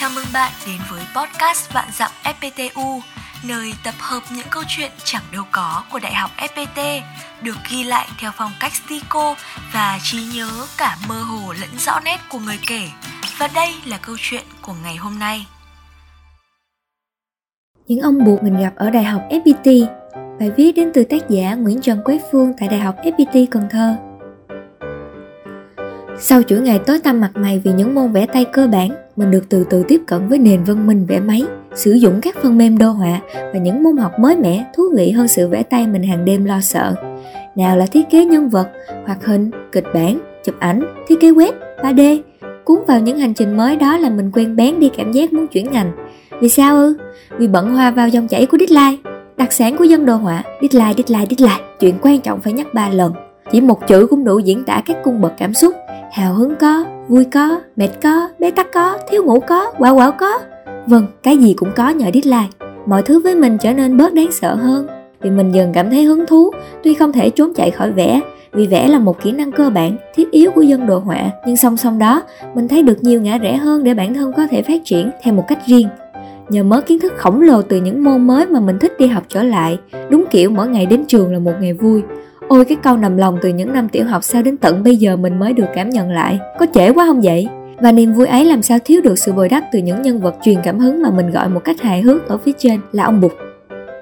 Chào mừng bạn đến với podcast Vạn Dặm FPTU, nơi tập hợp những câu chuyện chẳng đâu có của Đại học FPT, được ghi lại theo phong cách stico và trí nhớ cả mơ hồ lẫn rõ nét của người kể. Và đây là câu chuyện của ngày hôm nay. Những ông buộc mình gặp ở Đại học FPT Bài viết đến từ tác giả Nguyễn Trần Quế Phương tại Đại học FPT Cần Thơ sau chuỗi ngày tối tăm mặt mày vì những môn vẽ tay cơ bản, mình được từ từ tiếp cận với nền văn minh vẽ máy, sử dụng các phần mềm đô họa và những môn học mới mẻ thú vị hơn sự vẽ tay mình hàng đêm lo sợ. Nào là thiết kế nhân vật, hoạt hình, kịch bản, chụp ảnh, thiết kế web, 3D. Cuốn vào những hành trình mới đó là mình quen bén đi cảm giác muốn chuyển ngành. Vì sao ư? Vì bận hoa vào dòng chảy của deadline. Đặc sản của dân đồ họa, deadline, deadline, deadline. Chuyện quan trọng phải nhắc ba lần. Chỉ một chữ cũng đủ diễn tả các cung bậc cảm xúc. Hào hứng có, vui có, mệt có, bế tắc có, thiếu ngủ có, quả quảo có. Vâng cái gì cũng có nhờ deadline. Mọi thứ với mình trở nên bớt đáng sợ hơn. Vì mình dần cảm thấy hứng thú, tuy không thể trốn chạy khỏi vẽ vì vẽ là một kỹ năng cơ bản, thiết yếu của dân đồ họa. Nhưng song song đó, mình thấy được nhiều ngã rẽ hơn để bản thân có thể phát triển theo một cách riêng. Nhờ mớ kiến thức khổng lồ từ những môn mới mà mình thích đi học trở lại. Đúng kiểu, mỗi ngày đến trường là một ngày vui. Ôi cái câu nằm lòng từ những năm tiểu học sao đến tận bây giờ mình mới được cảm nhận lại Có trễ quá không vậy? Và niềm vui ấy làm sao thiếu được sự bồi đắp từ những nhân vật truyền cảm hứng mà mình gọi một cách hài hước ở phía trên là ông Bụt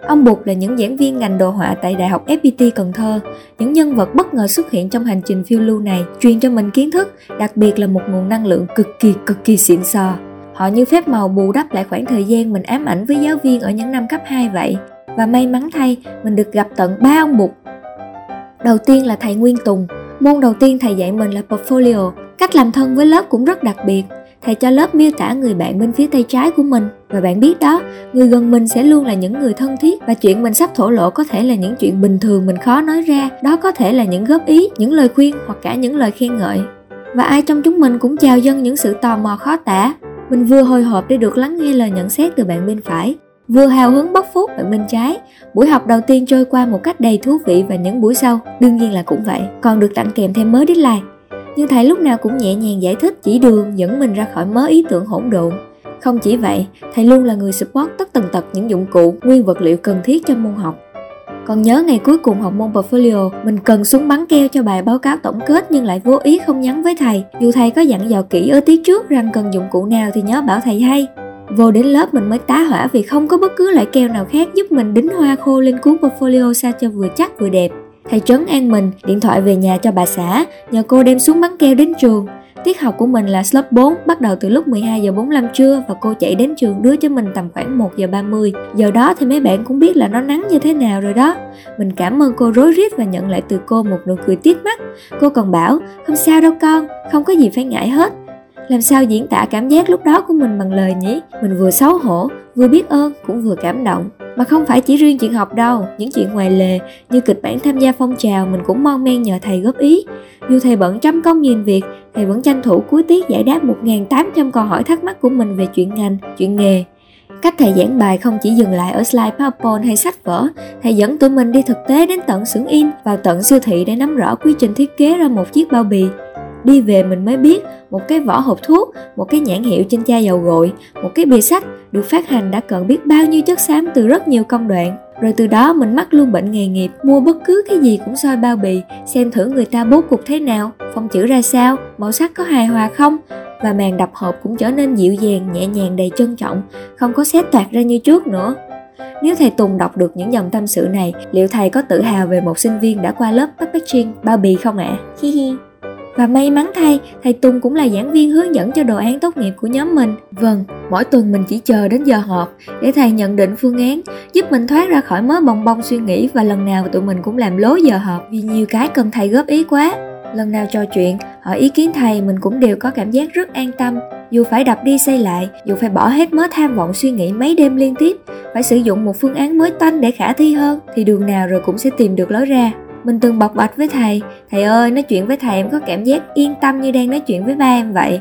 Ông Bụt là những giảng viên ngành đồ họa tại Đại học FPT Cần Thơ. Những nhân vật bất ngờ xuất hiện trong hành trình phiêu lưu này truyền cho mình kiến thức, đặc biệt là một nguồn năng lượng cực kỳ cực kỳ xịn sò. Họ như phép màu bù đắp lại khoảng thời gian mình ám ảnh với giáo viên ở những năm cấp 2 vậy. Và may mắn thay, mình được gặp tận ba ông Bụt Đầu tiên là thầy Nguyên Tùng. Môn đầu tiên thầy dạy mình là portfolio. Cách làm thân với lớp cũng rất đặc biệt. Thầy cho lớp miêu tả người bạn bên phía tay trái của mình và bạn biết đó, người gần mình sẽ luôn là những người thân thiết và chuyện mình sắp thổ lộ có thể là những chuyện bình thường mình khó nói ra, đó có thể là những góp ý, những lời khuyên hoặc cả những lời khen ngợi. Và ai trong chúng mình cũng chào dân những sự tò mò khó tả. Mình vừa hồi hộp để được lắng nghe lời nhận xét từ bạn bên phải, Vừa hào hứng bóc phốt bạn bên trái, buổi học đầu tiên trôi qua một cách đầy thú vị và những buổi sau đương nhiên là cũng vậy, còn được tặng kèm thêm mớ deadline. Nhưng thầy lúc nào cũng nhẹ nhàng giải thích chỉ đường dẫn mình ra khỏi mớ ý tưởng hỗn độn. Không chỉ vậy, thầy luôn là người support tất tần tật những dụng cụ, nguyên vật liệu cần thiết cho môn học. Còn nhớ ngày cuối cùng học môn portfolio, mình cần súng bắn keo cho bài báo cáo tổng kết nhưng lại vô ý không nhắn với thầy. Dù thầy có dặn dò kỹ ở tiết trước rằng cần dụng cụ nào thì nhớ bảo thầy hay. Vô đến lớp mình mới tá hỏa vì không có bất cứ loại keo nào khác giúp mình đính hoa khô lên cuốn portfolio sao cho vừa chắc vừa đẹp. Thầy trấn an mình, điện thoại về nhà cho bà xã, nhờ cô đem xuống bắn keo đến trường. Tiết học của mình là slot 4, bắt đầu từ lúc 12 giờ 45 trưa và cô chạy đến trường đưa cho mình tầm khoảng 1 giờ 30. Giờ đó thì mấy bạn cũng biết là nó nắng như thế nào rồi đó. Mình cảm ơn cô rối rít và nhận lại từ cô một nụ cười tiếc mắt. Cô còn bảo, không sao đâu con, không có gì phải ngại hết làm sao diễn tả cảm giác lúc đó của mình bằng lời nhỉ? Mình vừa xấu hổ vừa biết ơn cũng vừa cảm động. Mà không phải chỉ riêng chuyện học đâu những chuyện ngoài lề như kịch bản tham gia phong trào mình cũng mon men nhờ thầy góp ý. Dù thầy bận trăm công nghìn việc thầy vẫn tranh thủ cuối tiết giải đáp 1.800 câu hỏi thắc mắc của mình về chuyện ngành chuyện nghề. Cách thầy giảng bài không chỉ dừng lại ở slide PowerPoint hay sách vở, thầy dẫn tụi mình đi thực tế đến tận xưởng in, vào tận siêu thị để nắm rõ quy trình thiết kế ra một chiếc bao bì, đi về mình mới biết một cái vỏ hộp thuốc một cái nhãn hiệu trên chai dầu gội một cái bìa sách được phát hành đã cần biết bao nhiêu chất xám từ rất nhiều công đoạn rồi từ đó mình mắc luôn bệnh nghề nghiệp mua bất cứ cái gì cũng soi bao bì xem thử người ta bố cục thế nào phong chữ ra sao màu sắc có hài hòa không và màn đập hộp cũng trở nên dịu dàng nhẹ nhàng đầy trân trọng không có xét toạc ra như trước nữa nếu thầy Tùng đọc được những dòng tâm sự này, liệu thầy có tự hào về một sinh viên đã qua lớp packaging bao bì không ạ? À? Hi hi. Và may mắn thay, thầy Tùng cũng là giảng viên hướng dẫn cho đồ án tốt nghiệp của nhóm mình. Vâng, mỗi tuần mình chỉ chờ đến giờ họp để thầy nhận định phương án, giúp mình thoát ra khỏi mớ bong bông suy nghĩ và lần nào tụi mình cũng làm lố giờ họp vì nhiều cái cần thầy góp ý quá. Lần nào trò chuyện, hỏi ý kiến thầy mình cũng đều có cảm giác rất an tâm. Dù phải đập đi xây lại, dù phải bỏ hết mớ tham vọng suy nghĩ mấy đêm liên tiếp, phải sử dụng một phương án mới toanh để khả thi hơn, thì đường nào rồi cũng sẽ tìm được lối ra. Mình từng bộc bạch với thầy, thầy ơi, nói chuyện với thầy em có cảm giác yên tâm như đang nói chuyện với ba em vậy.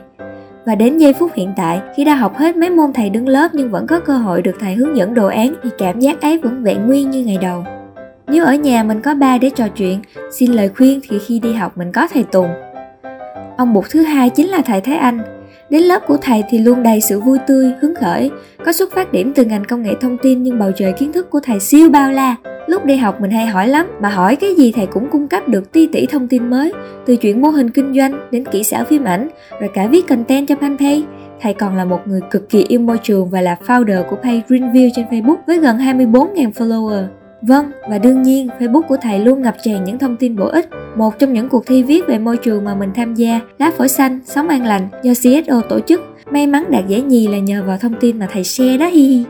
Và đến giây phút hiện tại, khi đã học hết mấy môn thầy đứng lớp nhưng vẫn có cơ hội được thầy hướng dẫn đồ án thì cảm giác ấy vẫn vẹn nguyên như ngày đầu. Nếu ở nhà mình có ba để trò chuyện, xin lời khuyên thì khi đi học mình có thầy Tùng. Ông bụt thứ hai chính là thầy Thái Anh. Đến lớp của thầy thì luôn đầy sự vui tươi, hứng khởi. Có xuất phát điểm từ ngành công nghệ thông tin nhưng bầu trời kiến thức của thầy siêu bao la. Lúc đi học mình hay hỏi lắm, mà hỏi cái gì thầy cũng cung cấp được ti tỷ thông tin mới, từ chuyện mô hình kinh doanh đến kỹ xảo phim ảnh, rồi cả viết content cho fanpage. Thầy còn là một người cực kỳ yêu môi trường và là founder của page Greenview trên Facebook với gần 24.000 follower. Vâng, và đương nhiên Facebook của thầy luôn ngập tràn những thông tin bổ ích. Một trong những cuộc thi viết về môi trường mà mình tham gia, Lá phổi xanh, sống an lành do CSO tổ chức. May mắn đạt giải nhì là nhờ vào thông tin mà thầy share đó hi hi.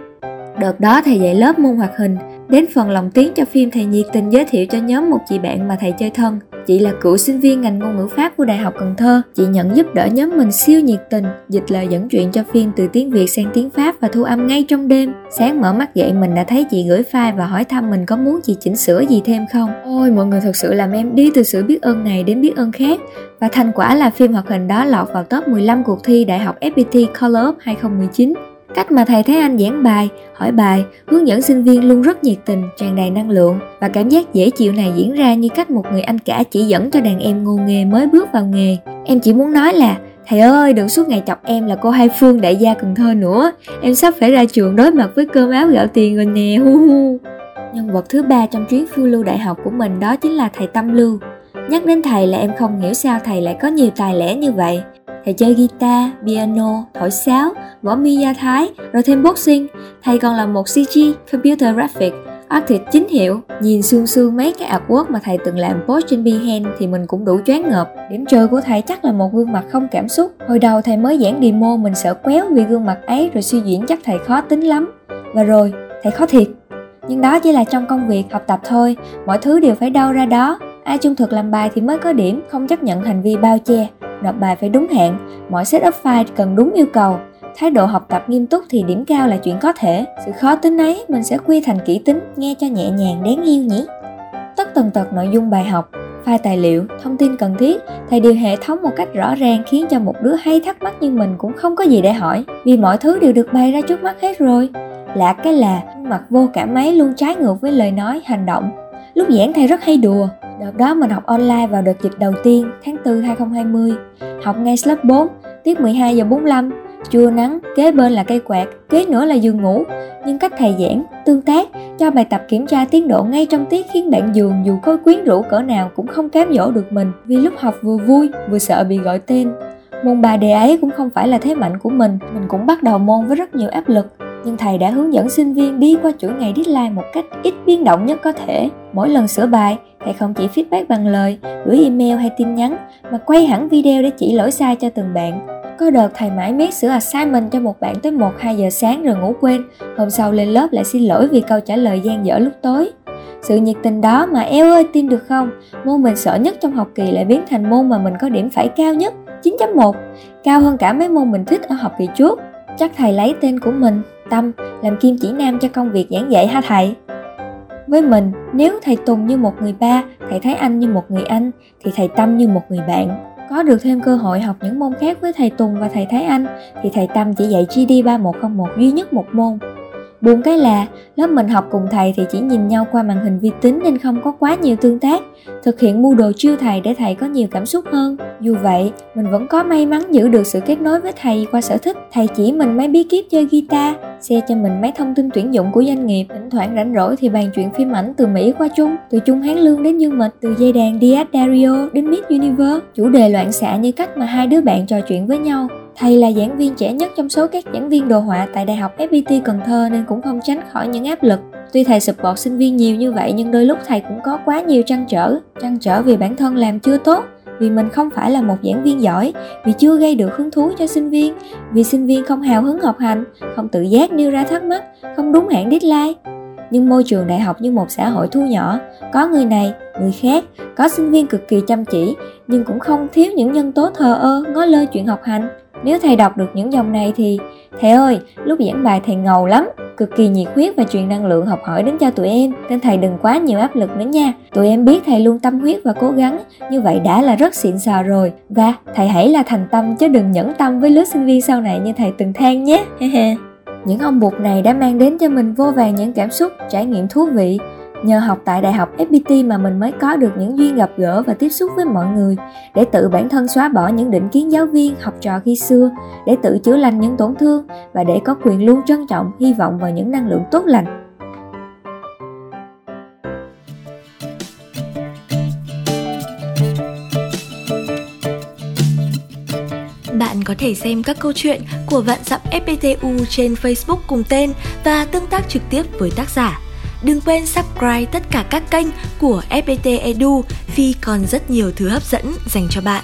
Đợt đó thầy dạy lớp môn hoạt hình, đến phần lồng tiếng cho phim thầy nhiệt tình giới thiệu cho nhóm một chị bạn mà thầy chơi thân. Chị là cựu sinh viên ngành ngôn ngữ Pháp của Đại học Cần Thơ. Chị nhận giúp đỡ nhóm mình siêu nhiệt tình, dịch lời dẫn chuyện cho phim từ tiếng Việt sang tiếng Pháp và thu âm ngay trong đêm. Sáng mở mắt dậy mình đã thấy chị gửi file và hỏi thăm mình có muốn chị chỉnh sửa gì thêm không. Ôi mọi người thật sự làm em đi từ sự biết ơn này đến biết ơn khác. Và thành quả là phim hoạt hình đó lọt vào top 15 cuộc thi Đại học FPT Color Up 2019 Cách mà thầy thấy anh giảng bài, hỏi bài, hướng dẫn sinh viên luôn rất nhiệt tình, tràn đầy năng lượng và cảm giác dễ chịu này diễn ra như cách một người anh cả chỉ dẫn cho đàn em ngô nghề mới bước vào nghề. Em chỉ muốn nói là Thầy ơi, đừng suốt ngày chọc em là cô Hai Phương đại gia Cần Thơ nữa. Em sắp phải ra trường đối mặt với cơm áo gạo tiền rồi nè. Hu hu. Nhân vật thứ ba trong chuyến phiêu lưu đại học của mình đó chính là thầy Tâm Lưu. Nhắc đến thầy là em không hiểu sao thầy lại có nhiều tài lẻ như vậy. Thầy chơi guitar, piano, thổi sáo, võ mi gia thái, rồi thêm boxing. Thầy còn là một CG, Computer Graphic, artist chính hiệu. Nhìn xương xương mấy cái artwork mà thầy từng làm post trên Behance thì mình cũng đủ choáng ngợp. Điểm trừ của thầy chắc là một gương mặt không cảm xúc. Hồi đầu thầy mới giảng demo mình sợ quéo vì gương mặt ấy rồi suy diễn chắc thầy khó tính lắm. Và rồi, thầy khó thiệt. Nhưng đó chỉ là trong công việc học tập thôi, mọi thứ đều phải đâu ra đó. Ai trung thực làm bài thì mới có điểm, không chấp nhận hành vi bao che nộp bài phải đúng hạn, mọi setup file cần đúng yêu cầu. Thái độ học tập nghiêm túc thì điểm cao là chuyện có thể. Sự khó tính ấy mình sẽ quy thành kỹ tính, nghe cho nhẹ nhàng đáng yêu nhỉ. Tất tần tật nội dung bài học, file tài liệu, thông tin cần thiết, thầy điều hệ thống một cách rõ ràng khiến cho một đứa hay thắc mắc như mình cũng không có gì để hỏi, vì mọi thứ đều được bày ra trước mắt hết rồi. Lạ cái là mặt vô cảm mấy luôn trái ngược với lời nói, hành động. Lúc giảng thầy rất hay đùa, Đợt đó mình học online vào đợt dịch đầu tiên tháng 4 2020 Học ngay lớp 4, tiết 12 giờ 45 chua nắng, kế bên là cây quạt, kế nữa là giường ngủ. Nhưng cách thầy giảng, tương tác, cho bài tập kiểm tra tiến độ ngay trong tiết khiến bạn giường dù có quyến rũ cỡ nào cũng không cám dỗ được mình Vì lúc học vừa vui, vừa sợ bị gọi tên. Môn bài đề ấy cũng không phải là thế mạnh của mình Mình cũng bắt đầu môn với rất nhiều áp lực nhưng thầy đã hướng dẫn sinh viên đi qua chuỗi ngày deadline một cách ít biến động nhất có thể. Mỗi lần sửa bài, thầy không chỉ feedback bằng lời, gửi email hay tin nhắn, mà quay hẳn video để chỉ lỗi sai cho từng bạn. Có đợt thầy mãi miết sửa assignment cho một bạn tới 1-2 giờ sáng rồi ngủ quên, hôm sau lên lớp lại xin lỗi vì câu trả lời gian dở lúc tối. Sự nhiệt tình đó mà eo ơi tin được không, môn mình sợ nhất trong học kỳ lại biến thành môn mà mình có điểm phải cao nhất, 9.1, cao hơn cả mấy môn mình thích ở học kỳ trước. Chắc thầy lấy tên của mình Tâm làm kim chỉ nam cho công việc giảng dạy ha thầy? Với mình, nếu thầy Tùng như một người ba, thầy Thái anh như một người anh, thì thầy Tâm như một người bạn. Có được thêm cơ hội học những môn khác với thầy Tùng và thầy Thái Anh, thì thầy Tâm chỉ dạy GD 3101 duy nhất một môn. Buồn cái là, lớp mình học cùng thầy thì chỉ nhìn nhau qua màn hình vi tính nên không có quá nhiều tương tác, thực hiện mua đồ chiêu thầy để thầy có nhiều cảm xúc hơn. Dù vậy, mình vẫn có may mắn giữ được sự kết nối với thầy qua sở thích. Thầy chỉ mình mấy bí kíp chơi guitar, share cho mình mấy thông tin tuyển dụng của doanh nghiệp. Thỉnh thoảng rảnh rỗi thì bàn chuyện phim ảnh từ Mỹ qua Trung, từ Trung Hán Lương đến Dương Mịch, từ dây đàn Diaz Dario đến Miss Universe. Chủ đề loạn xạ như cách mà hai đứa bạn trò chuyện với nhau. Thầy là giảng viên trẻ nhất trong số các giảng viên đồ họa tại Đại học FPT Cần Thơ nên cũng không tránh khỏi những áp lực. Tuy thầy support sinh viên nhiều như vậy nhưng đôi lúc thầy cũng có quá nhiều trăn trở. Trăn trở vì bản thân làm chưa tốt, vì mình không phải là một giảng viên giỏi, vì chưa gây được hứng thú cho sinh viên, vì sinh viên không hào hứng học hành, không tự giác nêu ra thắc mắc, không đúng hạn deadline. Nhưng môi trường đại học như một xã hội thu nhỏ, có người này, người khác, có sinh viên cực kỳ chăm chỉ, nhưng cũng không thiếu những nhân tố thờ ơ, ngó lơ chuyện học hành. Nếu thầy đọc được những dòng này thì Thầy ơi, lúc giảng bài thầy ngầu lắm Cực kỳ nhiệt huyết và truyền năng lượng học hỏi đến cho tụi em Nên thầy đừng quá nhiều áp lực nữa nha. Tụi em biết thầy luôn tâm huyết và cố gắng Như vậy đã là rất xịn sò rồi. Và thầy hãy là thành tâm chứ đừng nhẫn tâm với lứa sinh viên sau này như thầy từng than nhé. Những ông bụt này đã mang đến cho mình vô vàng những cảm xúc, trải nghiệm thú vị. Nhờ học tại Đại học FPT mà mình mới có được những duyên gặp gỡ và tiếp xúc với mọi người để tự bản thân xóa bỏ những định kiến giáo viên, học trò khi xưa, để tự chữa lành những tổn thương và để có quyền luôn trân trọng, hy vọng vào những năng lượng tốt lành. Bạn có thể xem các câu chuyện của Vạn Dặm FPTU trên Facebook cùng tên và tương tác trực tiếp với tác giả. Đừng quên subscribe tất cả các kênh của FPT Edu vì còn rất nhiều thứ hấp dẫn dành cho bạn.